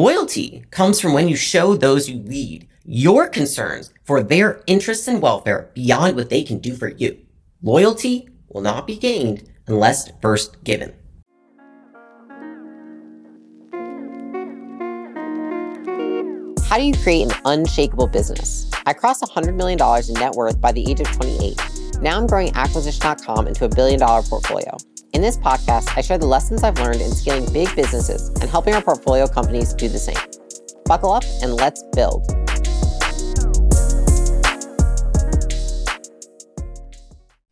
Loyalty comes from when you show those you lead your concerns for their interests and welfare beyond what they can do for you. Loyalty will not be gained unless first given. How do you create an unshakable business? I crossed $100 million in net worth by the age of 28. Now I'm growing acquisition.com into a billion dollar portfolio. In this podcast, I share the lessons I've learned in scaling big businesses and helping our portfolio companies do the same. Buckle up and let's build.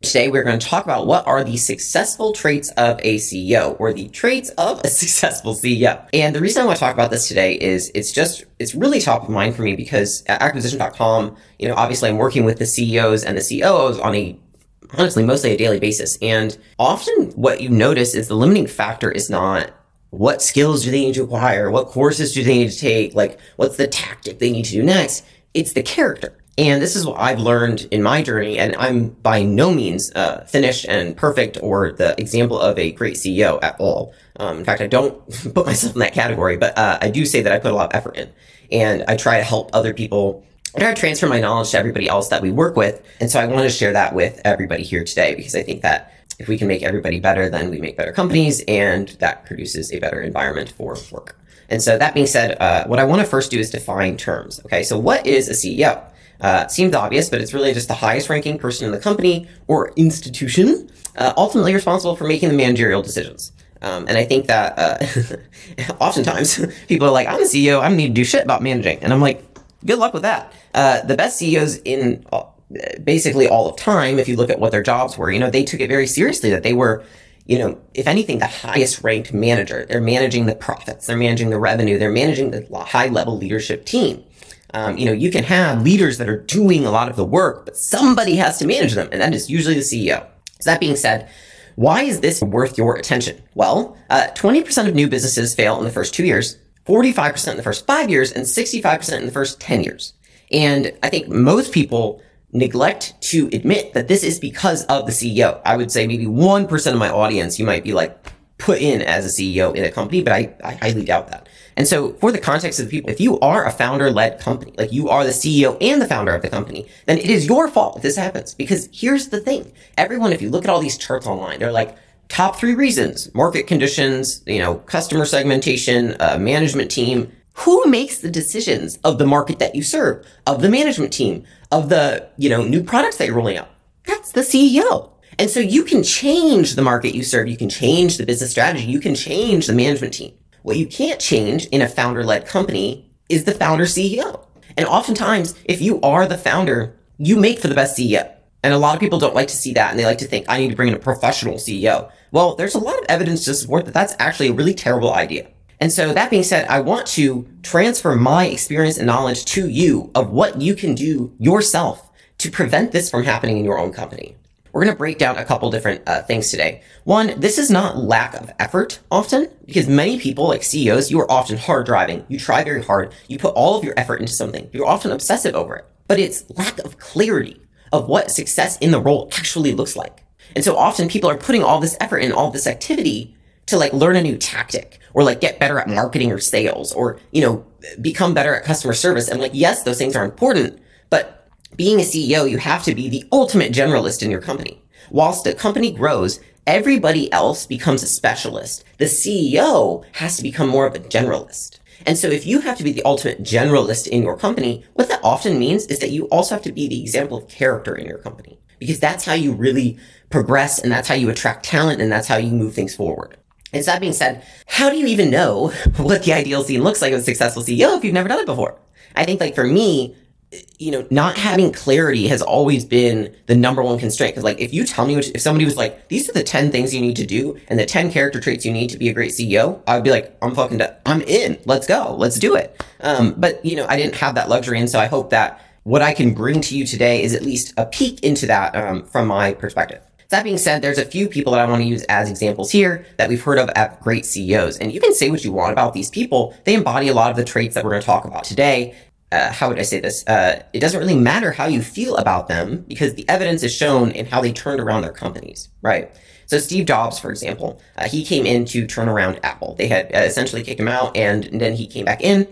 Today, we're going to talk about what are the successful traits of a CEO or the traits of a successful CEO. And the reason I want to talk about this today is it's just, it's really top of mind for me because at acquisition.com, you know, obviously I'm working with the CEOs and the COOs on a honestly mostly a daily basis. And often what you notice is the limiting factor is not what skills do they need to acquire? What courses do they need to take? Like, what's the tactic they need to do next? It's the character. And this is what I've learned in my journey. And I'm by no means uh, finished and perfect or the example of a great CEO at all. Um, in fact, I don't put myself in that category, but uh, I do say that I put a lot of effort in. And I try to help other people. I try to transfer my knowledge to everybody else that we work with. And so I want to share that with everybody here today because I think that if we can make everybody better, then we make better companies and that produces a better environment for work. And so that being said, uh, what I want to first do is define terms. Okay. So what is a CEO? Uh, seems obvious, but it's really just the highest ranking person in the company or institution, uh, ultimately responsible for making the managerial decisions. Um, and I think that uh, oftentimes people are like, I'm a CEO, I don't need to do shit about managing. And I'm like, good luck with that. Uh, the best CEOs in uh, basically all of time, if you look at what their jobs were, you know, they took it very seriously that they were you know, if anything, the highest ranked manager. They're managing the profits, they're managing the revenue, they're managing the high level leadership team. Um, you know, you can have leaders that are doing a lot of the work, but somebody has to manage them, and that is usually the CEO. So that being said, why is this worth your attention? Well, uh, 20% of new businesses fail in the first two years, 45% in the first five years, and 65% in the first 10 years. And I think most people neglect to admit that this is because of the CEO. I would say maybe 1% of my audience, you might be like put in as a CEO in a company, but I, I highly doubt that. And so for the context of the people, if you are a founder led company, like you are the CEO and the founder of the company, then it is your fault if this happens. Because here's the thing. Everyone, if you look at all these charts online, they're like, top three reasons, market conditions, you know, customer segmentation, uh, management team. Who makes the decisions of the market that you serve, of the management team, of the, you know, new products that you're rolling out? That's the CEO. And so you can change the market you serve. You can change the business strategy. You can change the management team. What you can't change in a founder led company is the founder CEO. And oftentimes, if you are the founder, you make for the best CEO. And a lot of people don't like to see that and they like to think, I need to bring in a professional CEO. Well, there's a lot of evidence to support that that's actually a really terrible idea. And so that being said, I want to transfer my experience and knowledge to you of what you can do yourself to prevent this from happening in your own company. We're going to break down a couple different uh, things today. One, this is not lack of effort often, because many people, like CEOs, you are often hard driving. You try very hard. You put all of your effort into something. You're often obsessive over it. But it's lack of clarity of what success in the role actually looks like. And so often people are putting all this effort in all this activity to like learn a new tactic or like get better at marketing or sales or, you know, become better at customer service. And like, yes, those things are important, but being a CEO, you have to be the ultimate generalist in your company. Whilst the company grows, everybody else becomes a specialist. The CEO has to become more of a generalist. And so if you have to be the ultimate generalist in your company, what that often means is that you also have to be the example of character in your company because that's how you really progress and that's how you attract talent and that's how you move things forward. And so that being said, how do you even know what the ideal scene looks like of a successful CEO if you've never done it before? I think like for me, you know, not having clarity has always been the number one constraint. Cause like, if you tell me, which, if somebody was like, these are the 10 things you need to do and the 10 character traits you need to be a great CEO, I'd be like, I'm fucking, de- I'm in. Let's go. Let's do it. Um, but you know, I didn't have that luxury. And so I hope that what I can bring to you today is at least a peek into that, um, from my perspective. That being said, there's a few people that I want to use as examples here that we've heard of at great CEOs. And you can say what you want about these people. They embody a lot of the traits that we're going to talk about today uh, how would I say this? Uh, it doesn't really matter how you feel about them because the evidence is shown in how they turned around their companies, right? So Steve Jobs, for example, uh, he came in to turn around Apple. They had uh, essentially kicked him out, and, and, then he came back in,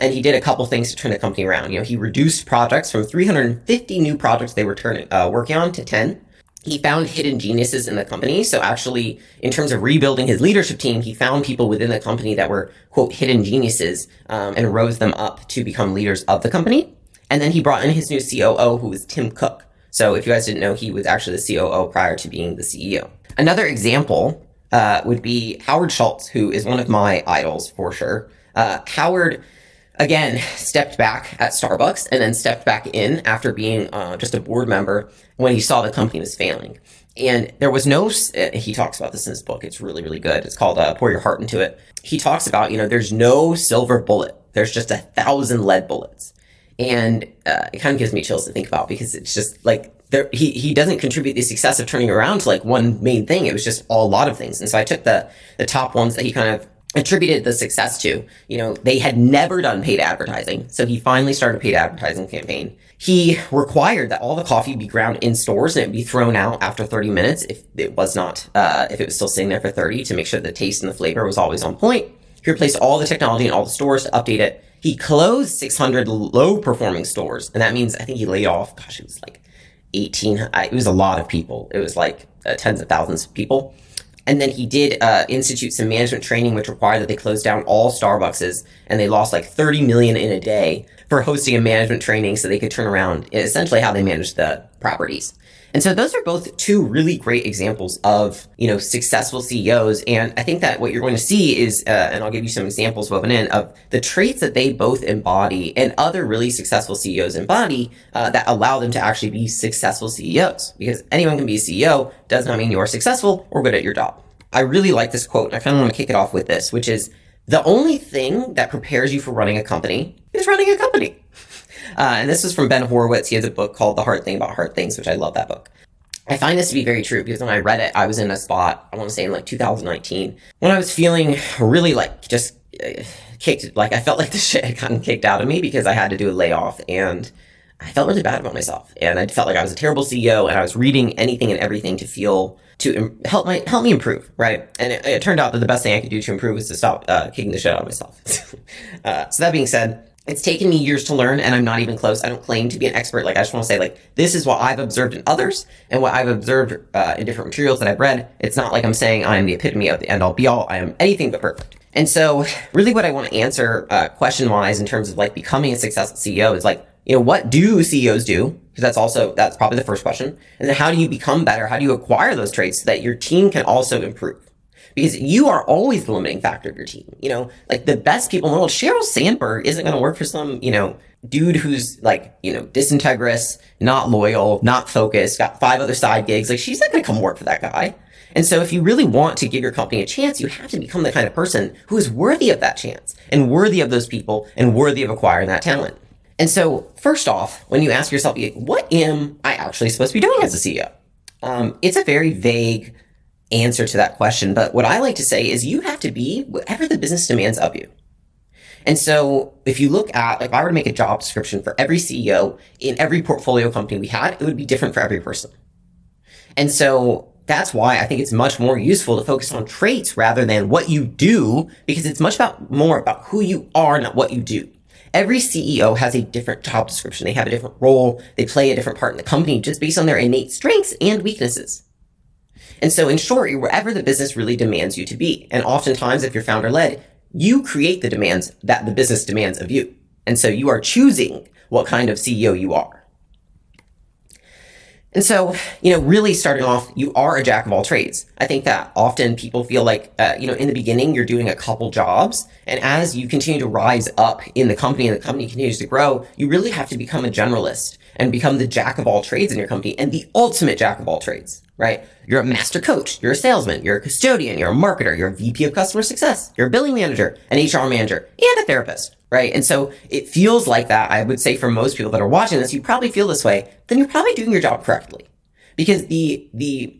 and he did a couple things to turn the company around. You know, he reduced projects from 350 new projects they were turning uh, working on to 10. He found hidden geniuses in the company. So actually, in terms of rebuilding his leadership team, he found people within the company that were quote hidden geniuses um, and rose them up to become leaders of the company. And then he brought in his new COO, who was Tim Cook. So if you guys didn't know, he was actually the COO prior to being the CEO. Another example uh, would be Howard Schultz, who is one of my idols for sure. Uh, Howard, again, stepped back at Starbucks and then stepped back in after being uh, just a board member when he saw the company was failing. And there was no, uh, he talks about this in his book. It's really, really good. It's called uh, Pour Your Heart Into It. He talks about, you know, there's no silver bullet. There's just a thousand lead bullets. And uh, it kind of gives me chills to think about because it's just like there, he, he doesn't contribute the success of turning around to like one main thing. It was just all, a lot of things. And so I took the, the top ones that he kind of attributed the success to. You know, they had never done paid advertising. So he finally started a paid advertising campaign. He required that all the coffee be ground in stores and it be thrown out after 30 minutes if it was not, uh, if it was still sitting there for 30 to make sure the taste and the flavor was always on point. He replaced all the technology in all the stores to update it. He closed 600 low performing stores. And that means I think he laid off, gosh, it was like 18, it was a lot of people. It was like uh, tens of thousands of people. And then he did uh, institute some management training, which required that they close down all Starbucks and they lost like 30 million in a day for hosting a management training so they could turn around essentially how they managed the properties. And so those are both two really great examples of, you know, successful CEOs. And I think that what you're going to see is, uh, and I'll give you some examples woven in of the traits that they both embody and other really successful CEOs embody uh, that allow them to actually be successful CEOs. Because anyone can be a CEO does not mean you're successful or good at your job. I really like this quote. I kind of want to kick it off with this, which is the only thing that prepares you for running a company is running a company. Uh, and this is from Ben Horowitz. He has a book called The Hard Thing About Hard Things, which I love that book. I find this to be very true because when I read it, I was in a spot, I want to say in like 2019, when I was feeling really like just uh, kicked, like I felt like the shit had gotten kicked out of me because I had to do a layoff and I felt really bad about myself. And I felt like I was a terrible CEO and I was reading anything and everything to feel to Im- help my help me improve, right? And it, it, turned out that the best thing I could do to improve was to stop uh, kicking the shit out of myself. uh, so that being said, it's taken me years to learn and I'm not even close. I don't claim to be an expert. Like, I just want to say, like, this is what I've observed in others and what I've observed uh, in different materials that I've read. It's not like I'm saying I am the epitome of the end all be all. I am anything but perfect. And so, really, what I want to answer uh, question wise in terms of like becoming a successful CEO is like, you know, what do CEOs do? Because that's also, that's probably the first question. And then how do you become better? How do you acquire those traits so that your team can also improve? Because you are always the limiting factor of your team. You know, like the best people in the world, Sheryl Sandberg isn't going to work for some, you know, dude who's like, you know, disintegrous, not loyal, not focused, got five other side gigs. Like she's not going to come work for that guy. And so if you really want to give your company a chance, you have to become the kind of person who is worthy of that chance and worthy of those people and worthy of acquiring that talent. And so first off, when you ask yourself, what am I actually supposed to be doing as a CEO? Um, it's a very vague, answer to that question. But what I like to say is you have to be whatever the business demands of you. And so if you look at, like, if I were to make a job description for every CEO in every portfolio company we had, it would be different for every person. And so that's why I think it's much more useful to focus on traits rather than what you do, because it's much about more about who you are, not what you do. Every CEO has a different job description. They have a different role. They play a different part in the company just based on their innate strengths and weaknesses. And so in short, you're wherever the business really demands you to be. And oftentimes, if you're founder led, you create the demands that the business demands of you. And so you are choosing what kind of CEO you are. And so, you know, really starting off, you are a jack of all trades. I think that often people feel like, uh, you know, in the beginning, you're doing a couple jobs. And as you continue to rise up in the company and the company continues to grow, you really have to become a generalist and become the jack of all trades in your company and the ultimate jack of all trades right? You're a master coach, you're a salesman, you're a custodian, you're a marketer, you're a VP of customer success, you're a billing manager, an HR manager, and a therapist, right? And so it feels like that. I would say for most people that are watching this, you probably feel this way, then you're probably doing your job correctly. Because the, the,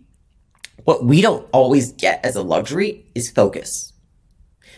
what we don't always get as a luxury is focus.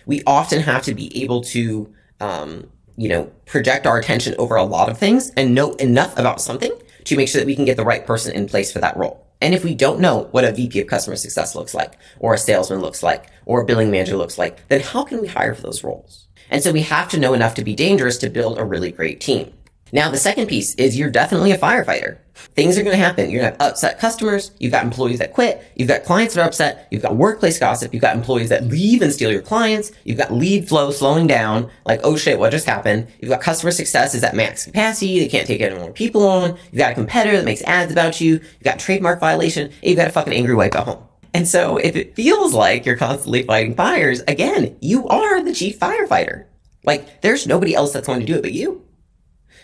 We often have to be able to, um, you know, project our attention over a lot of things and know enough about something to make sure that we can get the right person in place for that role. And if we don't know what a VP of customer success looks like, or a salesman looks like, or a billing manager looks like, then how can we hire for those roles? And so we have to know enough to be dangerous to build a really great team. Now, the second piece is you're definitely a firefighter. Things are going to happen. You're going to have upset customers. You've got employees that quit. You've got clients that are upset. You've got workplace gossip. You've got employees that leave and steal your clients. You've got lead flow slowing down. Like, oh shit, what just happened? You've got customer success is at max capacity. They can't take any more people on. You've got a competitor that makes ads about you. You've got trademark violation. You've got a fucking angry wife at home. And so if it feels like you're constantly fighting fires, again, you are the chief firefighter. Like, there's nobody else that's going to do it but you.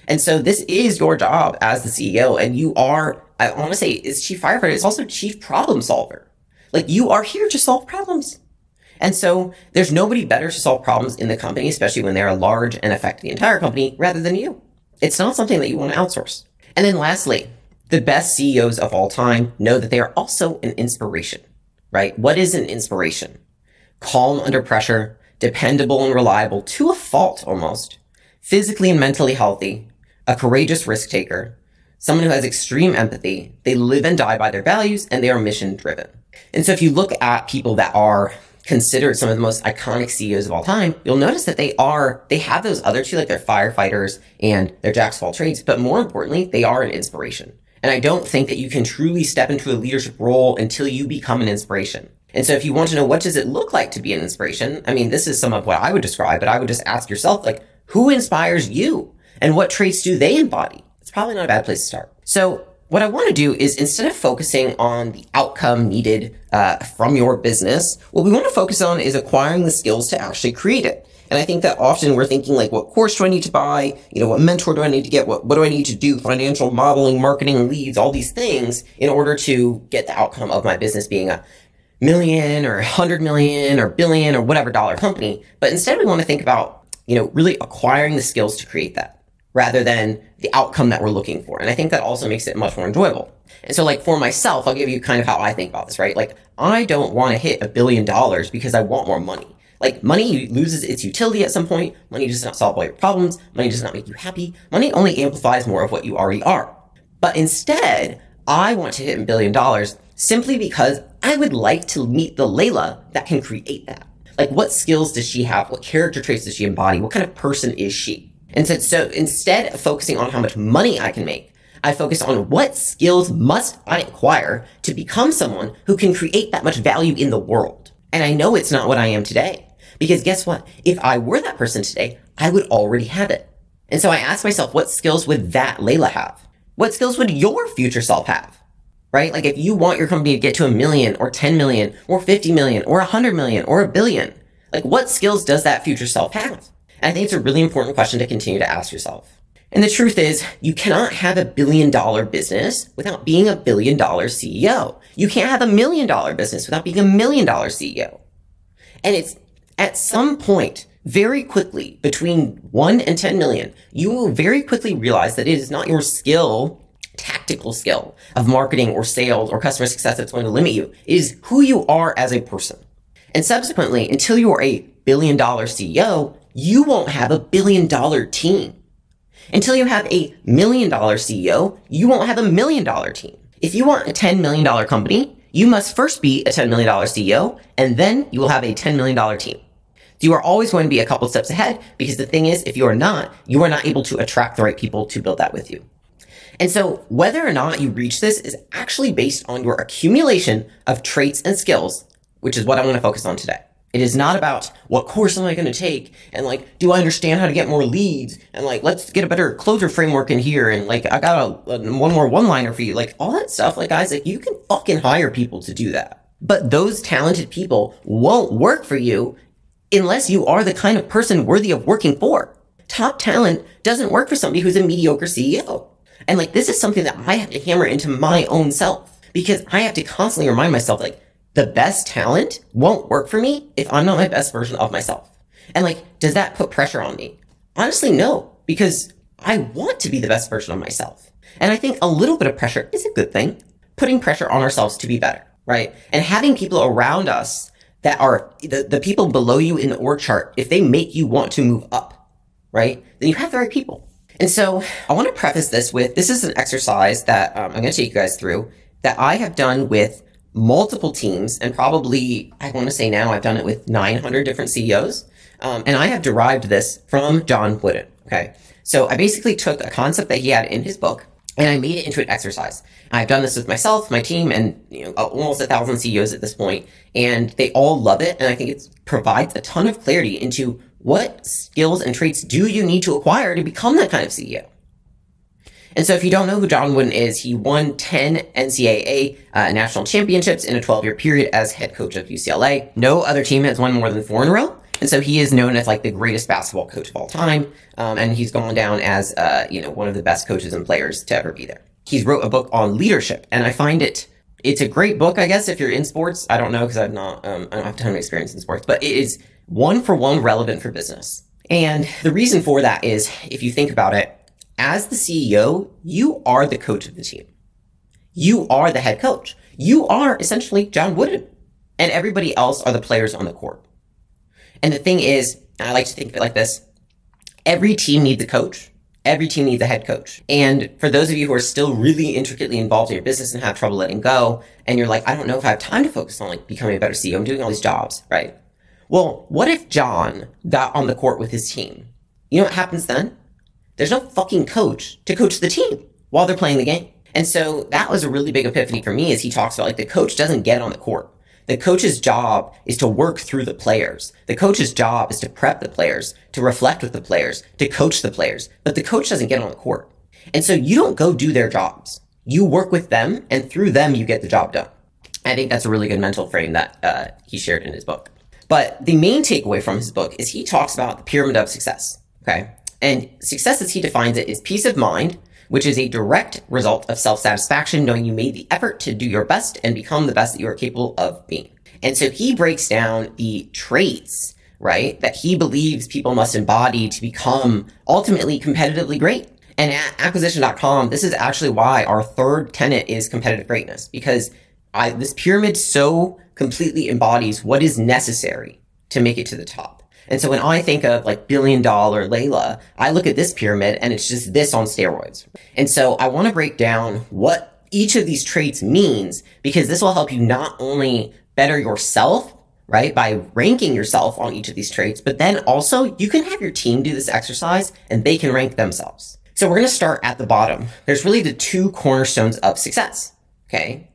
And so this is your job as the CEO. And you are, I want to say, is chief firefighter. It's also chief problem solver. Like you are here to solve problems. And so there's nobody better to solve problems in the company, especially when they're large and affect the entire company rather than you. It's not something that you want to outsource. And then lastly, the best CEOs of all time know that they are also an inspiration, right? What is an inspiration? Calm under pressure, dependable and reliable to a fault almost, physically and mentally healthy, a courageous risk taker, someone who has extreme empathy. They live and die by their values and they are mission driven. And so if you look at people that are considered some of the most iconic CEOs of all time, you'll notice that they are, they have those other two, like they're firefighters and they're jacks of all trades, but more importantly, they are an inspiration. And I don't think that you can truly step into a leadership role until you become an inspiration. And so if you want to know what does it look like to be an inspiration, I mean, this is some of what I would describe, but I would just ask yourself, like, who inspires you? And what traits do they embody? It's probably not a bad place to start. So what I want to do is instead of focusing on the outcome needed uh, from your business, what we want to focus on is acquiring the skills to actually create it. And I think that often we're thinking like, what course do I need to buy? You know, what mentor do I need to get? What, what do I need to do? Financial modeling, marketing, leads, all these things in order to get the outcome of my business being a million or a hundred million or billion or whatever dollar company. But instead we want to think about, you know, really acquiring the skills to create that rather than the outcome that we're looking for. And I think that also makes it much more enjoyable. And so like for myself, I'll give you kind of how I think about this, right? Like I don't want to hit a billion dollars because I want more money. Like money loses its utility at some point. Money does not solve all your problems. Money does not make you happy. Money only amplifies more of what you already are. But instead, I want to hit a billion dollars simply because I would like to meet the Leila that can create that. Like what skills does she have? What character traits does she embody? What kind of person is she? And so, so instead of focusing on how much money I can make, I focus on what skills must I acquire to become someone who can create that much value in the world. And I know it's not what I am today. Because guess what? If I were that person today, I would already have it. And so I ask myself, what skills would that Leila have? What skills would your future self have? Right? Like if you want your company to get to a million or 10 million or 50 million or 100 million or a billion, like what skills does that future self have? And I think it's a really important question to continue to ask yourself. And the truth is, you cannot have a billion dollar business without being a billion dollar CEO. You can't have a million dollar business without being a million dollar CEO. And it's at some point, very quickly, between one and 10 million, you will very quickly realize that it is not your skill, tactical skill of marketing or sales or customer success that's going to limit you. It is who you are as a person. And subsequently, until you are a billion dollar CEO, you won't have a billion dollar team. Until you have a million dollar CEO, you won't have a million dollar team. If you want a $10 million company, you must first be a $10 million CEO, and then you will have a $10 million team. You are always going to be a couple steps ahead because the thing is, if you are not, you are not able to attract the right people to build that with you. And so whether or not you reach this is actually based on your accumulation of traits and skills, which is what I want to focus on today. It is not about what course am I going to take and like, do I understand how to get more leads and like, let's get a better closer framework in here and like, I got a, a one more one liner for you. Like all that stuff. Like guys, like you can fucking hire people to do that. But those talented people won't work for you unless you are the kind of person worthy of working for. Top talent doesn't work for somebody who's a mediocre CEO. And like, this is something that I have to hammer into my own self because I have to constantly remind myself like, the best talent won't work for me if I'm not my best version of myself. And like, does that put pressure on me? Honestly, no, because I want to be the best version of myself. And I think a little bit of pressure is a good thing. Putting pressure on ourselves to be better, right? And having people around us that are the, the people below you in the org chart, if they make you want to move up, right? Then you have the right people. And so I want to preface this with this is an exercise that um, I'm going to take you guys through that I have done with multiple teams and probably, I want to say now I've done it with 900 different CEOs. Um, and I have derived this from John Wooden. Okay. So I basically took a concept that he had in his book and I made it into an exercise. I've done this with myself, my team, and you know almost a thousand CEOs at this point, and they all love it. And I think it provides a ton of clarity into what skills and traits do you need to acquire to become that kind of CEO. And so, if you don't know who John Wooden is, he won 10 NCAA uh, national championships in a 12 year period as head coach of UCLA. No other team has won more than four in a row. And so he is known as like the greatest basketball coach of all time. Um, and he's gone down as, uh, you know, one of the best coaches and players to ever be there. He's wrote a book on leadership and I find it, it's a great book, I guess, if you're in sports. I don't know because I'm not, um, I don't have a ton of experience in sports, but it is one for one relevant for business. And the reason for that is if you think about it, as the CEO, you are the coach of the team. You are the head coach. You are essentially John Wooden and everybody else are the players on the court. And the thing is, I like to think of it like this. Every team needs a coach. Every team needs a head coach. And for those of you who are still really intricately involved in your business and have trouble letting go, and you're like, I don't know if I have time to focus on like becoming a better CEO. I'm doing all these jobs, right? Well, what if John got on the court with his team? You know what happens then? There's no fucking coach to coach the team while they're playing the game. And so that was a really big epiphany for me as he talks about like the coach doesn't get on the court. The coach's job is to work through the players. The coach's job is to prep the players, to reflect with the players, to coach the players. But the coach doesn't get on the court. And so you don't go do their jobs. You work with them and through them you get the job done. I think that's a really good mental frame that uh, he shared in his book. But the main takeaway from his book is he talks about the pyramid of success. Okay. And success as he defines it is peace of mind, which is a direct result of self-satisfaction, knowing you made the effort to do your best and become the best that you are capable of being. And so he breaks down the traits, right, that he believes people must embody to become ultimately competitively great. And at acquisition.com, this is actually why our third tenet is competitive greatness, because I, this pyramid so completely embodies what is necessary to make it to the top. And so when I think of like billion dollar Leila, I look at this pyramid and it's just this on steroids. And so I want to break down what each of these traits means because this will help you not only better yourself, right? By ranking yourself on each of these traits, but then also you can have your team do this exercise and they can rank themselves. So we're going to start at the bottom. There's really the two cornerstones of success. Okay.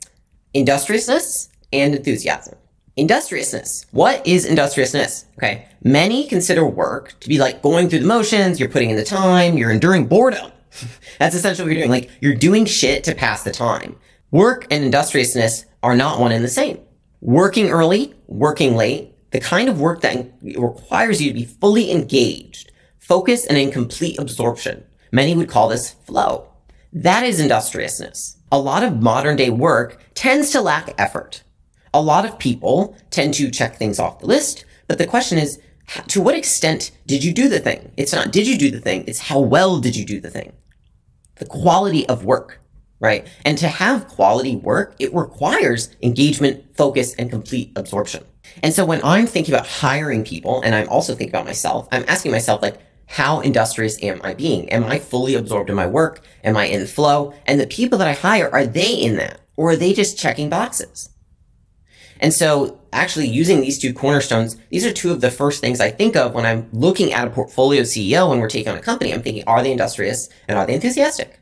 Industriousness and enthusiasm. Industriousness. What is industriousness? Okay. Many consider work to be like going through the motions, you're putting in the time, you're enduring boredom. That's essentially what you're doing. Like you're doing shit to pass the time. Work and industriousness are not one and the same. Working early, working late, the kind of work that requires you to be fully engaged, focused, and in complete absorption. Many would call this flow. That is industriousness. A lot of modern day work tends to lack effort a lot of people tend to check things off the list, but the question is, to what extent did you do the thing? It's not did you do the thing, it's how well did you do the thing? The quality of work, right? And to have quality work, it requires engagement, focus, and complete absorption. And so when I'm thinking about hiring people, and I'm also thinking about myself, I'm asking myself, like, how industrious am I being? Am I fully absorbed in my work? Am I in flow? And the people that I hire, are they in that? Or are they just checking boxes? And so actually using these two cornerstones, these are two of the first things I think of when I'm looking at a portfolio CEO when we're taking on a company. I'm thinking, are they industrious and are they enthusiastic?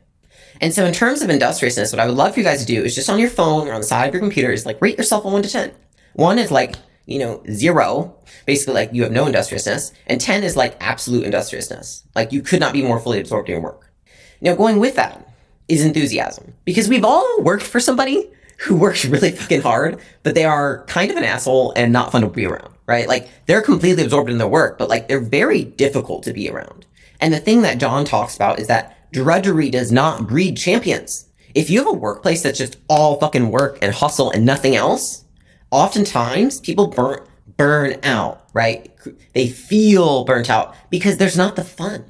And so in terms of industriousness, what I would love for you guys to do is just on your phone or on the side of your computer is like rate yourself a one to 10. One is like, you know, zero, basically like you have no industriousness. And 10 is like absolute industriousness. Like you could not be more fully absorbed in your work. Now going with that is enthusiasm because we've all worked for somebody who works really fucking hard, but they are kind of an asshole and not fun to be around, right? Like they're completely absorbed in their work, but like they're very difficult to be around. And the thing that John talks about is that drudgery does not breed champions. If you have a workplace that's just all fucking work and hustle and nothing else, oftentimes people burn burn out, right? They feel burnt out because there's not the fun.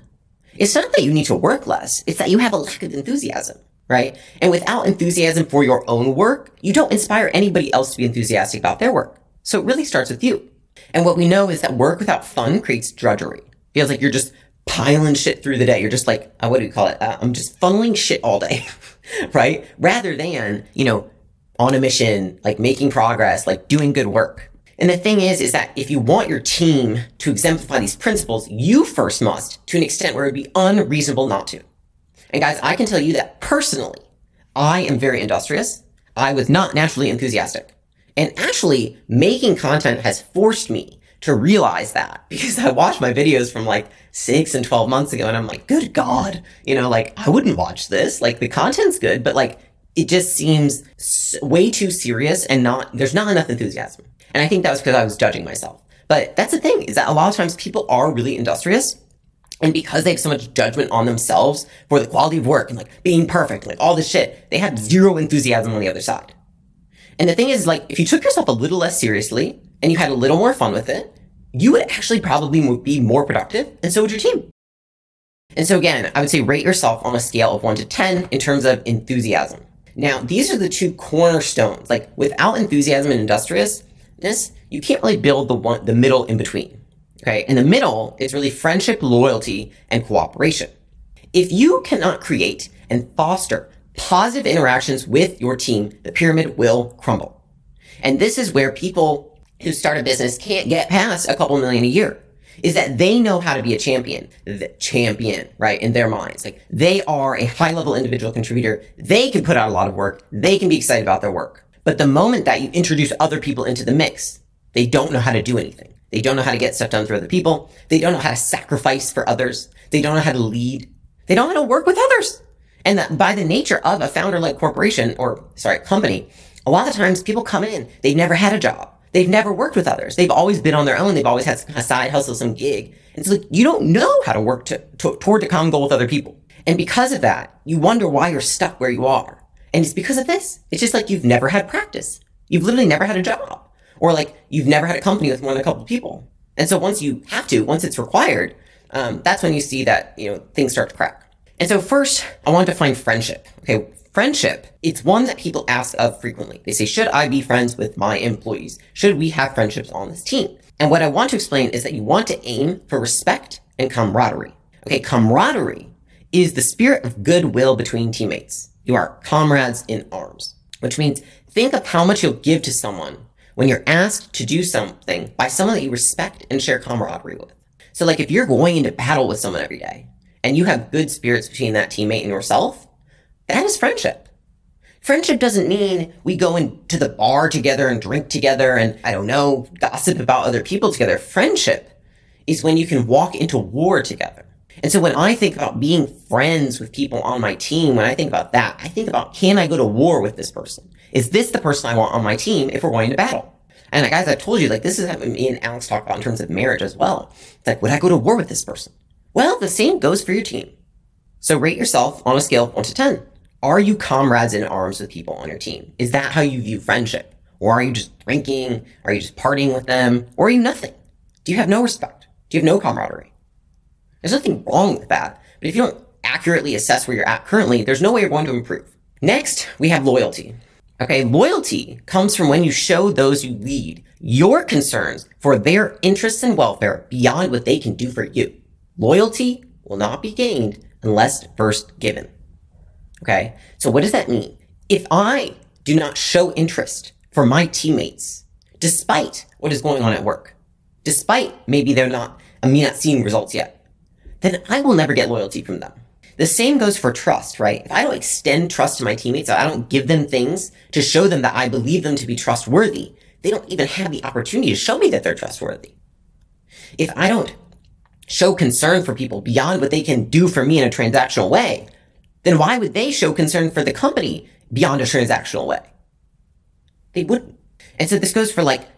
It's not that you need to work less. It's that you have a lack of enthusiasm right? And without enthusiasm for your own work, you don't inspire anybody else to be enthusiastic about their work. So it really starts with you. And what we know is that work without fun creates drudgery. Feels like you're just piling shit through the day. You're just like, uh, what do you call it? Uh, I'm just funneling shit all day, right? Rather than, you know, on a mission, like making progress, like doing good work. And the thing is, is that if you want your team to exemplify these principles, you first must to an extent where it would be unreasonable not to. And guys, I can tell you that personally, I am very industrious. I was not naturally enthusiastic. And actually, making content has forced me to realize that because I watched my videos from like six and 12 months ago and I'm like, good God, you know, like I wouldn't watch this. Like the content's good, but like it just seems way too serious and not, there's not enough enthusiasm. And I think that was because I was judging myself. But that's the thing is that a lot of times people are really industrious. And because they have so much judgment on themselves for the quality of work and like being perfect, like all this shit, they have zero enthusiasm on the other side. And the thing is, like, if you took yourself a little less seriously and you had a little more fun with it, you would actually probably be more productive, and so would your team. And so again, I would say rate yourself on a scale of 1 to 10 in terms of enthusiasm. Now, these are the two cornerstones. Like, without enthusiasm and industriousness, you can't really build the one, the middle in between. Okay. And the middle is really friendship, loyalty, and cooperation. If you cannot create and foster positive interactions with your team, the pyramid will crumble. And this is where people who start a business can't get past a couple million a year is that they know how to be a champion, the champion, right? In their minds. Like they are a high level individual contributor. They can put out a lot of work. They can be excited about their work. But the moment that you introduce other people into the mix, they don't know how to do anything. They don't know how to get stuff done for other people. They don't know how to sacrifice for others. They don't know how to lead. They don't know how to work with others. And that by the nature of a founder-led corporation or sorry, company, a lot of times people come in, they've never had a job. They've never worked with others. They've always been on their own. They've always had some side hustle, some gig. And like, you don't know how to work to, to, toward the common goal with other people. And because of that, you wonder why you're stuck where you are. And it's because of this. It's just like you've never had practice. You've literally never had a job. Or like you've never had a company with more than a couple people. And so once you have to, once it's required, um, that's when you see that, you know, things start to crack. And so first, I want to define friendship. Okay. Friendship, it's one that people ask of frequently. They say, should I be friends with my employees? Should we have friendships on this team? And what I want to explain is that you want to aim for respect and camaraderie. Okay. Camaraderie is the spirit of goodwill between teammates. You are comrades in arms, which means think of how much you'll give to someone when you're asked to do something by someone that you respect and share camaraderie with. So like if you're going into battle with someone every day and you have good spirits between that teammate and yourself, that is friendship. Friendship doesn't mean we go into the bar together and drink together and, I don't know, gossip about other people together. Friendship is when you can walk into war together. And so when I think about being friends with people on my team, when I think about that, I think about, can I go to war with this person? Is this the person I want on my team if we're going to battle? And guys, I told you, like, this is what me and Alex talk about in terms of marriage as well. It's like, would I go to war with this person? Well, the same goes for your team. So rate yourself on a scale of 1 to 10. Are you comrades in arms with people on your team? Is that how you view friendship? Or are you just drinking? Are you just partying with them? Or are you nothing? Do you have no respect? Do you have no camaraderie? There's nothing wrong with that. But if you don't accurately assess where you're at currently, there's no way you're going to improve. Next, we have loyalty. Okay, loyalty comes from when you show those you lead your concerns for their interests and welfare beyond what they can do for you. Loyalty will not be gained unless first given. Okay, so what does that mean? If I do not show interest for my teammates, despite what is going on at work, despite maybe they're not, me not seeing results yet, then I will never get loyalty from them. The same goes for trust, right? If I don't extend trust to my teammates, I don't give them things to show them that I believe them to be trustworthy, they don't even have the opportunity to show me that they're trustworthy. If I don't show concern for people beyond what they can do for me in a transactional way, then why would they show concern for the company beyond a transactional way? They wouldn't. And so this goes for like,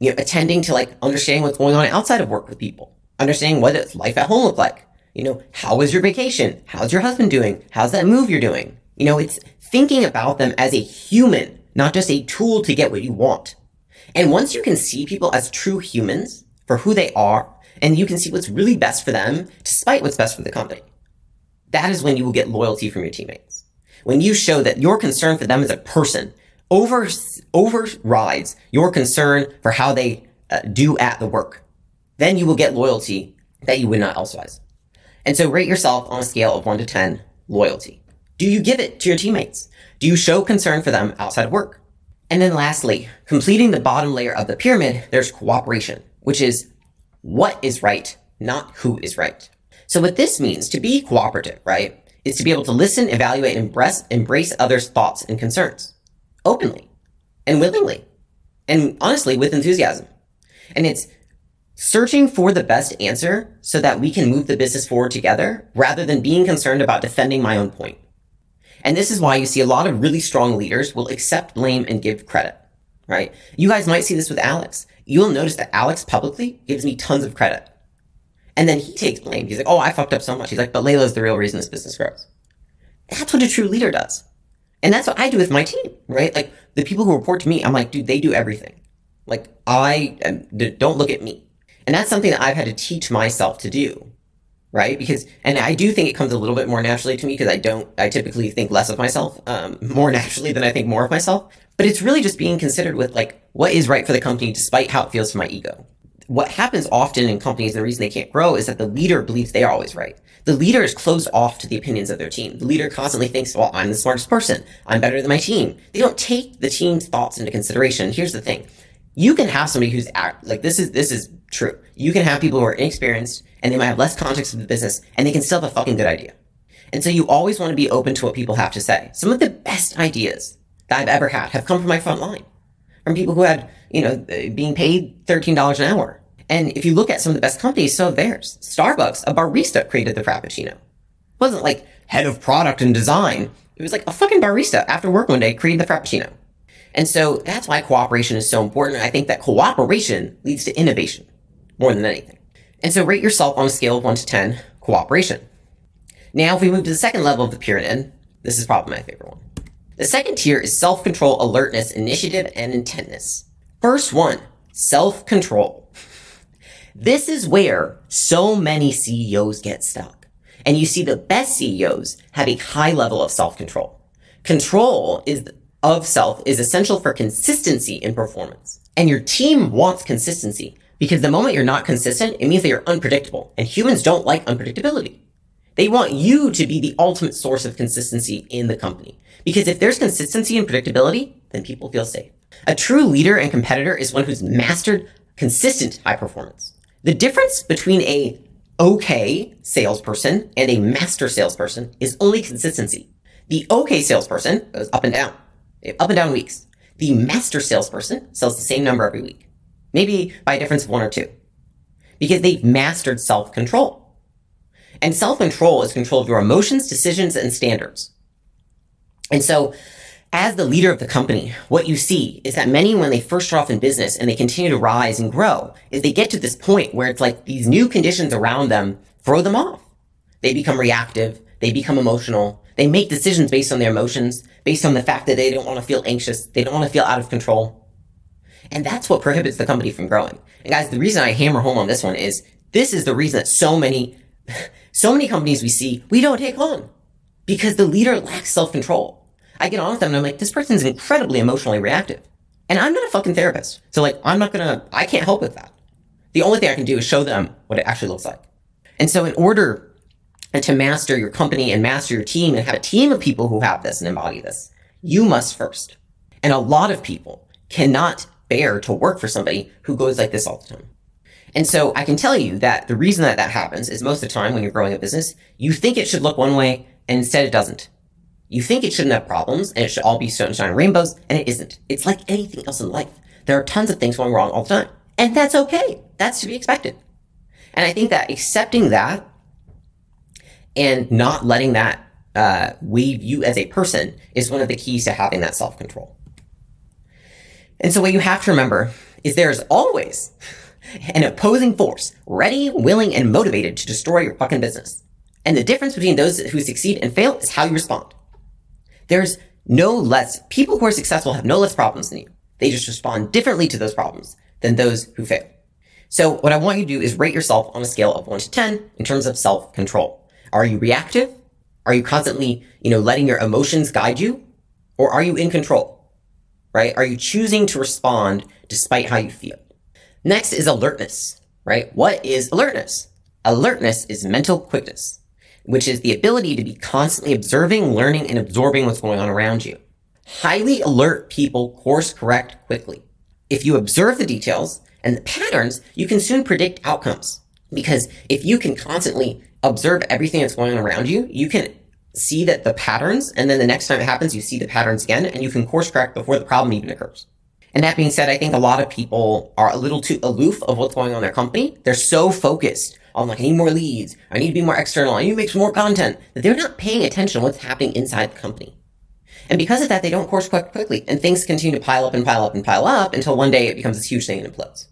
you know, attending to like understanding what's going on outside of work with people, understanding what does life at home look like, you know, how was your vacation? How's your husband doing? How's that move you're doing? You know, it's thinking about them as a human, not just a tool to get what you want. And once you can see people as true humans for who they are, and you can see what's really best for them, despite what's best for the company, that is when you will get loyalty from your teammates. When you show that your concern for them as a person over, overrides your concern for how they uh, do at the work, then you will get loyalty that you would not otherwise. And so rate yourself on a scale of 1 to 10 loyalty. Do you give it to your teammates? Do you show concern for them outside of work? And then lastly, completing the bottom layer of the pyramid, there's cooperation, which is what is right, not who is right. So what this means to be cooperative, right, is to be able to listen, evaluate, and embrace others' thoughts and concerns openly and willingly and honestly with enthusiasm. And it's searching for the best answer so that we can move the business forward together rather than being concerned about defending my own point. And this is why you see a lot of really strong leaders will accept blame and give credit, right? You guys might see this with Alex. You'll notice that Alex publicly gives me tons of credit. And then he takes blame. He's like, oh, I fucked up so much. He's like, but Leila's the real reason this business grows. That's what a true leader does. And that's what I do with my team, right? Like the people who report to me, I'm like, dude, they do everything. Like I don't look at me. And that's something that I've had to teach myself to do right? Because, and I do think it comes a little bit more naturally to me because I don't, I typically think less of myself, um, more naturally than I think more of myself. But it's really just being considered with like, what is right for the company despite how it feels to my ego. What happens often in companies, the reason they can't grow is that the leader believes they are always right. The leader is closed off to the opinions of their team. The leader constantly thinks, well, I'm the smartest person. I'm better than my team. They don't take the team's thoughts into consideration. Here's the thing. You can have somebody who's act, like this is, this is true. You can have people who are inexperienced and they might have less context of the business and they can still have a fucking good idea. And so you always want to be open to what people have to say. Some of the best ideas that I've ever had have come from my front line, from people who had, you know, being paid $13 an hour. And if you look at some of the best companies, so theirs. Starbucks, a barista created the Frappuccino. It wasn't like head of product and design. It was like a fucking barista after work one day created the Frappuccino. And so that's why cooperation is so important. I think that cooperation leads to innovation more than anything. And so rate yourself on a scale of 1 to 10, cooperation. Now, if we move to the second level of the pyramid, this is probably my favorite one. The second tier is self-control, alertness, initiative, and intentness. First one, self-control. This is where so many CEOs get stuck. And you see the best CEOs have a high level of self-control. Control is of self is essential for consistency in performance. And your team wants consistency. Because the moment you're not consistent, it means that you're unpredictable. And humans don't like unpredictability. They want you to be the ultimate source of consistency in the company. Because if there's consistency and predictability, then people feel safe. A true leader and competitor is one who's mastered consistent high performance. The difference between a okay salesperson and a master salesperson is only consistency. The okay salesperson goes up and down, up and down weeks. The master salesperson sells the same number every week maybe by a difference of one or two, because they've mastered self control. And self control is control of your emotions, decisions, and standards. And so, as the leader of the company, what you see is that many, when they first start off in business and they continue to rise and grow, is they get to this point where it's like these new conditions around them throw them off. They become reactive. They become emotional. They make decisions based on their emotions, based on the fact that they don't want to feel anxious. They don't want to feel out of control. And that's what prohibits the company from growing. And guys, the reason I hammer home on this one is this is the reason that so many, so many companies we see, we don't take on because the leader lacks self-control. I get on with them and I'm like, this person's incredibly emotionally reactive. And I'm not a fucking therapist. So like, I'm not gonna, I can't help with that. The only thing I can do is show them what it actually looks like. And so in order to master your company and master your team and have a team of people who have this and embody this, you must first. And a lot of people cannot bear to work for somebody who goes like this all the time. And so I can tell you that the reason that that happens is most of the time when you're growing a business, you think it should look one way and instead it doesn't. You think it shouldn't have problems and it should all be sunshine and rainbows and it isn't. It's like anything else in life. There are tons of things going wrong all the time. And that's okay. That's to be expected. And I think that accepting that and not letting that uh, weave you as a person is one of the keys to having that self control. And so what you have to remember is there is always an opposing force ready, willing, and motivated to destroy your fucking business. And the difference between those who succeed and fail is how you respond. There's no less, people who are successful have no less problems than you. They just respond differently to those problems than those who fail. So what I want you to do is rate yourself on a scale of 1 to 10 in terms of self-control. Are you reactive? Are you constantly, you know, letting your emotions guide you? Or are you in control? Right? Are you choosing to respond despite how you feel? Next is alertness, right? What is alertness? Alertness is mental quickness, which is the ability to be constantly observing, learning, and absorbing what's going on around you. highly alert people course correct quickly. If you observe the details and the patterns, you can soon predict outcomes. Because if you can constantly observe everything that's going on around you, you can see that the patterns, and then the next time it happens, you see the patterns again, and you can course correct before the problem even occurs. And that being said, I think a lot of people are a little too aloof of what's going on in their company. They're so focused on like, I need more leads. I need to be more external. I need to make some more content that they're not paying attention to what's happening inside the company. And because of that, they don't course correct quickly and things continue to pile up and pile up and pile up until one day it becomes this huge thing and implodes.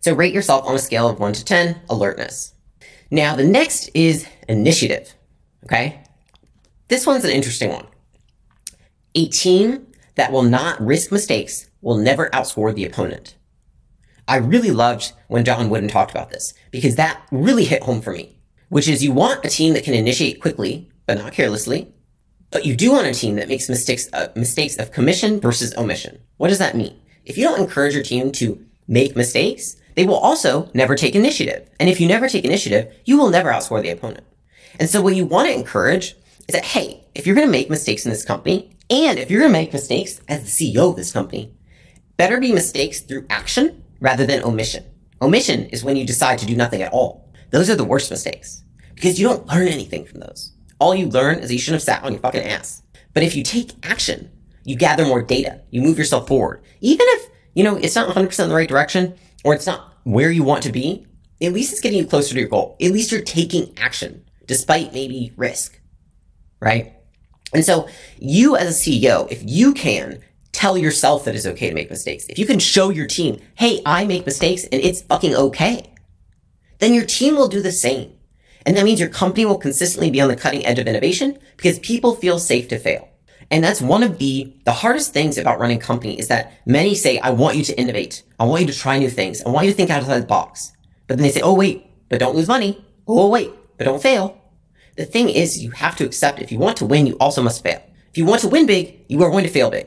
So rate yourself on a scale of one to 10 alertness. Now the next is initiative. Okay. This one's an interesting one. A team that will not risk mistakes will never outscore the opponent. I really loved when John Wooden talked about this because that really hit home for me, which is you want a team that can initiate quickly, but not carelessly. But you do want a team that makes mistakes, uh, mistakes of commission versus omission. What does that mean? If you don't encourage your team to make mistakes, they will also never take initiative. And if you never take initiative, you will never outscore the opponent. And so what you want to encourage is that, hey, if you're going to make mistakes in this company, and if you're going to make mistakes as the CEO of this company, better be mistakes through action rather than omission. Omission is when you decide to do nothing at all. Those are the worst mistakes because you don't learn anything from those. All you learn is that you shouldn't have sat on your fucking ass. But if you take action, you gather more data, you move yourself forward. Even if, you know, it's not 100% in the right direction or it's not where you want to be, at least it's getting you closer to your goal. At least you're taking action despite maybe risk, right? And so you as a CEO, if you can tell yourself that it's okay to make mistakes, if you can show your team, hey, I make mistakes and it's fucking okay, then your team will do the same. And that means your company will consistently be on the cutting edge of innovation because people feel safe to fail. And that's one of the, the hardest things about running a company is that many say, I want you to innovate. I want you to try new things. I want you to think outside the box. But then they say, oh, wait, but don't lose money. Oh, wait, but don't fail. The thing is, you have to accept if you want to win, you also must fail. If you want to win big, you are going to fail big.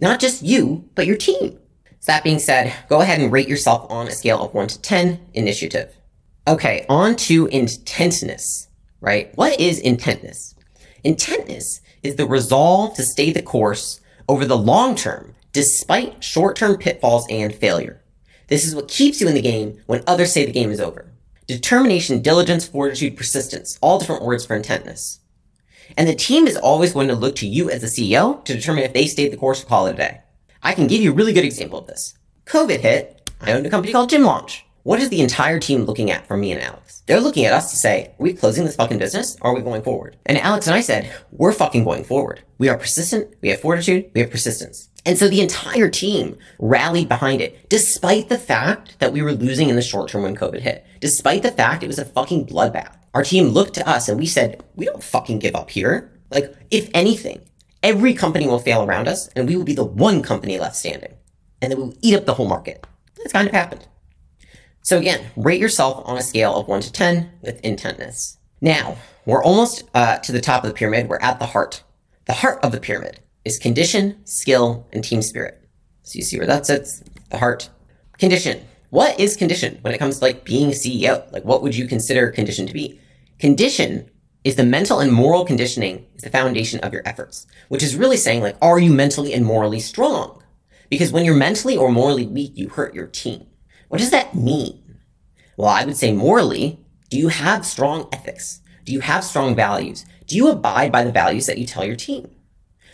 Not just you, but your team. So that being said, go ahead and rate yourself on a scale of 1 to 10 initiative. Okay, on to intentness, right? What is intentness? Intentness is the resolve to stay the course over the long term, despite short term pitfalls and failure. This is what keeps you in the game when others say the game is over. Determination, diligence, fortitude, persistence, all different words for intentness. And the team is always going to look to you as the CEO to determine if they stayed the course or call it a day. I can give you a really good example of this. COVID hit. I owned a company called Gym Launch. What is the entire team looking at from me and Alex? They're looking at us to say, are we closing this fucking business or are we going forward? And Alex and I said, we're fucking going forward. We are persistent. We have fortitude. We have persistence. And so the entire team rallied behind it, despite the fact that we were losing in the short term when COVID hit. Despite the fact it was a fucking bloodbath. Our team looked to us and we said, we don't fucking give up here. Like, if anything, every company will fail around us and we will be the one company left standing. And then we will eat up the whole market. That's kind of happened. So again, rate yourself on a scale of 1 to 10 with intentness. Now, we're almost uh, to the top of the pyramid. We're at the heart. The heart of the pyramid is condition, skill, and team spirit. So you see where that sits? The heart. Condition. What is condition when it comes to like being CEO? Like what would you consider condition to be? Condition is the mental and moral conditioning is the foundation of your efforts, which is really saying like, are you mentally and morally strong? Because when you're mentally or morally weak, you hurt your team. What does that mean? Well, I would say morally, do you have strong ethics? Do you have strong values? Do you abide by the values that you tell your team?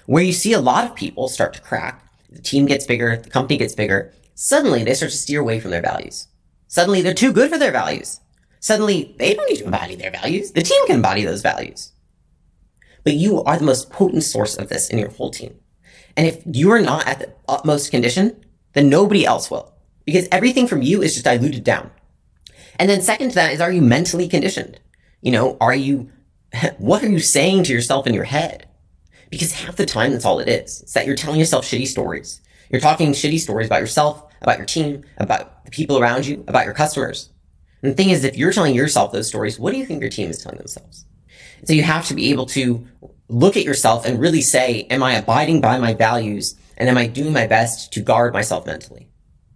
Where you see a lot of people start to crack, the team gets bigger, the company gets bigger, suddenly they start to steer away from their values. Suddenly they're too good for their values. Suddenly they don't need to embody their values. The team can embody those values. But you are the most potent source of this in your whole team. And if you are not at the utmost condition, then nobody else will because everything from you is just diluted down. And then second to that is, are you mentally conditioned? You know, are you, what are you saying to yourself in your head? Because half the time, that's all it is. It's that you're telling yourself shitty stories. You're talking shitty stories about yourself, about your team, about the people around you, about your customers. And the thing is, if you're telling yourself those stories, what do you think your team is telling themselves? So you have to be able to look at yourself and really say, am I abiding by my values? And am I doing my best to guard myself mentally?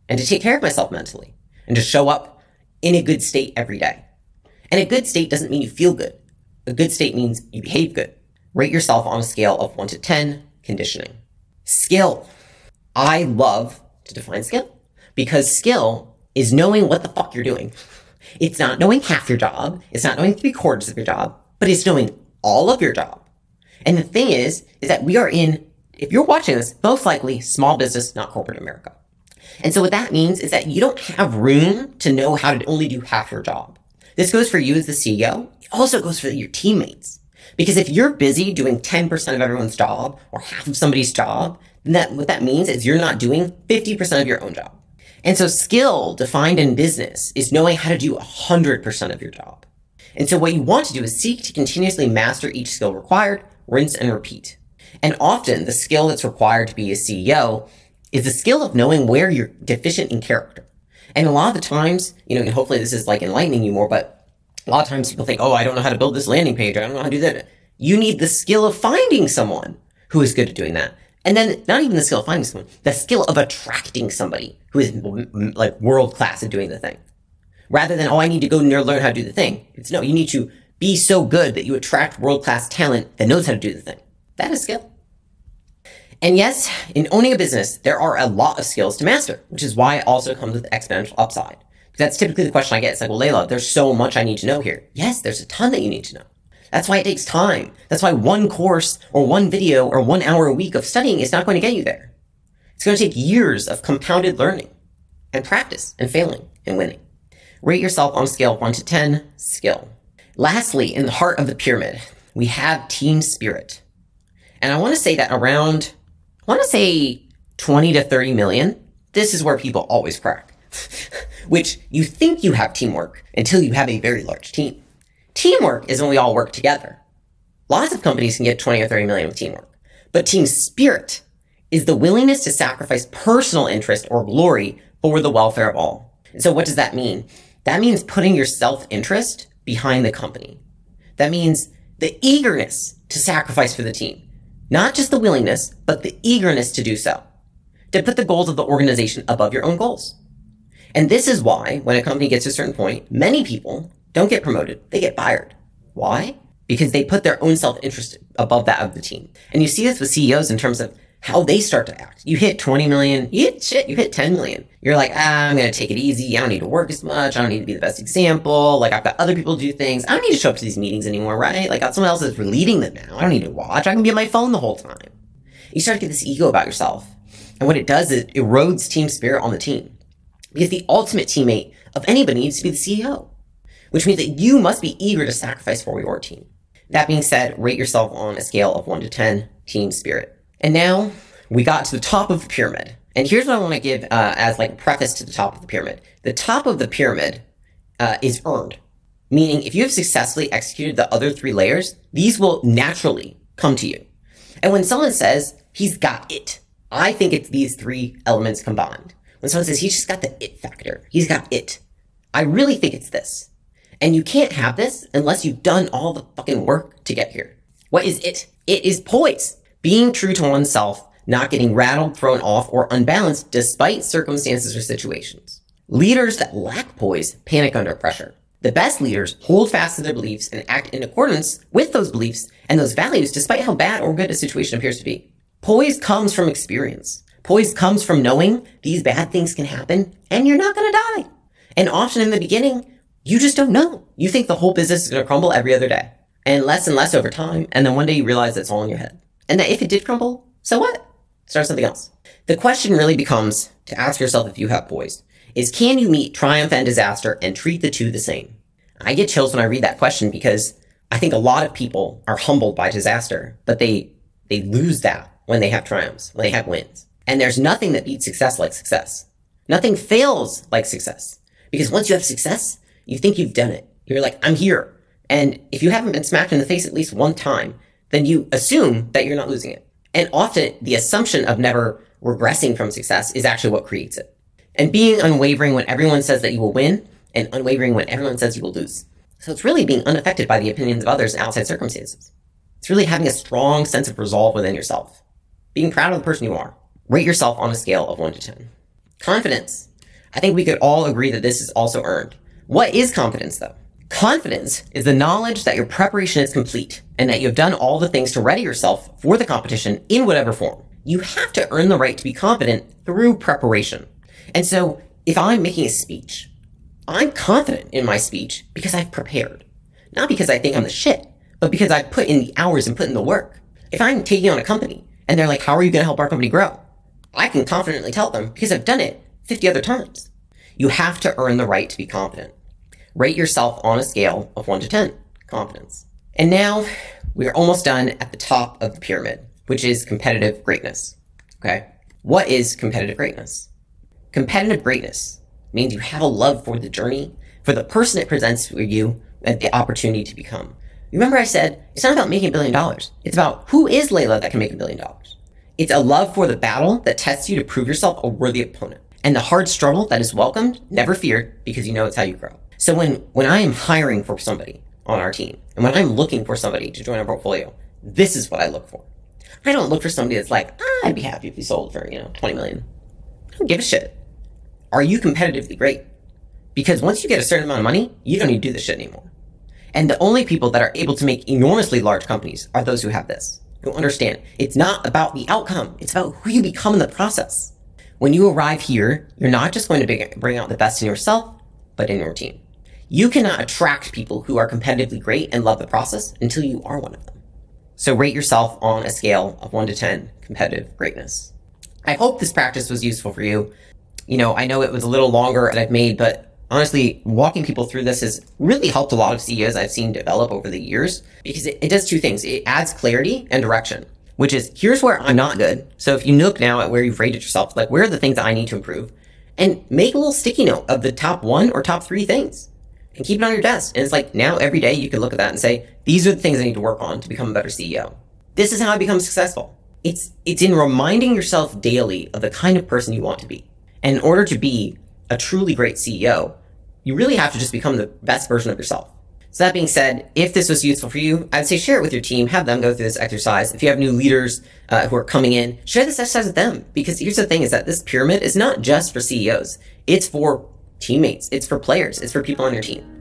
and to take care of myself mentally and to show up in a good state every day. And a good state doesn't mean you feel good. A good state means you behave good. Rate yourself on a scale of 1 to 10, conditioning. Skill. I love to define skill because skill is knowing what the fuck you're doing. It's not knowing half your job. It's not knowing three quarters of your job, but it's knowing all of your job. And the thing is, is that we are in, if you're watching this, most likely small business, not corporate America. And so what that means is that you don't have room to know how to only do half your job. This goes for you as the CEO. It also goes for your teammates. Because if you're busy doing 10% of everyone's job or half of somebody's job, then that, what that means is you're not doing 50% of your own job. And so skill defined in business is knowing how to do 100% of your job. And so what you want to do is seek to continuously master each skill required, rinse and repeat. And often the skill that's required to be a CEO is the skill of knowing where you're deficient in character. And a lot of the times, you know, and hopefully this is like enlightening you more, but a lot of times people think, oh, I don't know how to build this landing page. I don't know how to do that. You need the skill of finding someone who is good at doing that. And then not even the skill of finding someone, the skill of attracting somebody who is mm, like world class at doing the thing. Rather than, oh, I need to go learn how to do the thing. It's no, you need to be so good that you attract world class talent that knows how to do the thing. That is skill. And yes, in owning a business, there are a lot of skills to master, which is why it also comes with exponential upside. That's typically the question I get. It's like, well, Leila, there's so much I need to know here. Yes, there's a ton that you need to know. That's why it takes time. That's why one course or one video or one hour a week of studying is not going to get you there. It's going to take years of compounded learning and practice and failing and winning. Rate yourself on scale of 1 to 10, skill. Lastly, in the heart of the pyramid, we have team spirit. And I want to say that around I want to say 20 to 30 million. This is where people always crack, which you think you have teamwork until you have a very large team. Teamwork is when we all work together. Lots of companies can get 20 or 30 million with teamwork, but team spirit is the willingness to sacrifice personal interest or glory for the welfare of all. So what does that mean? That means putting your self-interest behind the company. That means the eagerness to sacrifice for the team. Not just the willingness, but the eagerness to do so. To put the goals of the organization above your own goals. And this is why, when a company gets to a certain point, many people don't get promoted. They get fired. Why? Because they put their own self-interest above that of the team. And you see this with CEOs in terms of how they start to act. You hit 20 million, you hit shit, you hit 10 million. You're like, ah, I'm going to take it easy. I don't need to work as much. I don't need to be the best example. Like I've got other people do things. I don't need to show up to these meetings anymore, right? Like someone else is leading them now. I don't need to watch. I can be on my phone the whole time. You start to get this ego about yourself. And what it does is it erodes team spirit on the team. Because the ultimate teammate of anybody needs to be the CEO, which means that you must be eager to sacrifice for your team. That being said, rate yourself on a scale of 1 to 10, team spirit. And now we got to the top of the pyramid. And here's what I want to give uh, as like a preface to the top of the pyramid. The top of the pyramid uh, is earned, meaning if you have successfully executed the other three layers, these will naturally come to you. And when someone says he's got it, I think it's these three elements combined. When someone says he's just got the it factor, he's got it. I really think it's this. And you can't have this unless you've done all the fucking work to get here. What is it? It is poise being true to oneself, not getting rattled, thrown off, or unbalanced despite circumstances or situations. Leaders that lack poise panic under pressure. The best leaders hold fast to their beliefs and act in accordance with those beliefs and those values despite how bad or good a situation appears to be. Poise comes from experience. Poise comes from knowing these bad things can happen and you're not going to die. And often in the beginning, you just don't know. You think the whole business is going to crumble every other day and less and less over time. And then one day you realize it's all in your head. And that if it did crumble, so what? Start something else. The question really becomes to ask yourself if you have poise is can you meet triumph and disaster and treat the two the same? I get chills when I read that question because I think a lot of people are humbled by disaster, but they, they lose that when they have triumphs, when they have wins. And there's nothing that beats success like success. Nothing fails like success. Because once you have success, you think you've done it. You're like, I'm here. And if you haven't been smacked in the face at least one time, then you assume that you're not losing it. And often the assumption of never regressing from success is actually what creates it. And being unwavering when everyone says that you will win and unwavering when everyone says you will lose. So it's really being unaffected by the opinions of others and outside circumstances. It's really having a strong sense of resolve within yourself. Being proud of the person you are. Rate yourself on a scale of 1 to 10. Confidence. I think we could all agree that this is also earned. What is confidence though? Confidence is the knowledge that your preparation is complete and that you have done all the things to ready yourself for the competition in whatever form. you have to earn the right to be confident through preparation. And so if I'm making a speech, I'm confident in my speech because I've prepared. Not because I think I'm the shit, but because I've put in the hours and put in the work. If I'm taking on a company and they're like, how are you going to help our company grow? I can confidently tell them because I've done it 50 other times. You have to earn the right to be confident. Rate yourself on a scale of 1 to 10, confidence. And now we are almost done at the top of the pyramid, which is competitive greatness. Okay? What is competitive greatness? Competitive greatness means you have a love for the journey, for the person it presents for you, the opportunity to become. Remember I said, it's not about making a billion dollars. It's about who is Leila that can make a billion dollars. It's a love for the battle that tests you to prove yourself a worthy opponent. And the hard struggle that is welcomed, never feared, because you know it's how you grow. So when, when I am hiring for somebody on our team, and when I'm looking for somebody to join our portfolio, this is what I look for. I don't look for somebody that's like, ah, I'd be happy if you sold for, you know, 20 million. I don't give a shit. Are you competitively great? Because once you get a certain amount of money, you don't need to do this shit anymore. And the only people that are able to make enormously large companies are those who have this, who understand it's not about the outcome. It's about who you become in the process. When you arrive here, you're not just going to bring out the best in yourself, but in your team. You cannot attract people who are competitively great and love the process until you are one of them. So rate yourself on a scale of 1 to 10 competitive greatness. I hope this practice was useful for you. You know, I know it was a little longer that I've made, but honestly, walking people through this has really helped a lot of CEOs I've seen develop over the years because it, it, does two things. It adds clarity and direction, which is here's where I'm not good. So if you look now at where you've rated yourself, like where are the things I need to improve and make a little sticky note of the top one or top three things and keep it on your desk. And it's like now every day you can look at that and say, these are the things I need to work on to become a better CEO. This is how I become successful. It's, it's in reminding yourself daily of the kind of person you want to be. And in order to be a truly great CEO, you really have to just become the best version of yourself. So that being said, if this was useful for you, I'd say share it with your team, have them go through this exercise. If you have new leaders uh, who are coming in, share this exercise with them. Because here's the thing is that this pyramid is not just for CEOs. It's for teammates. It's for players. It's for people on your team.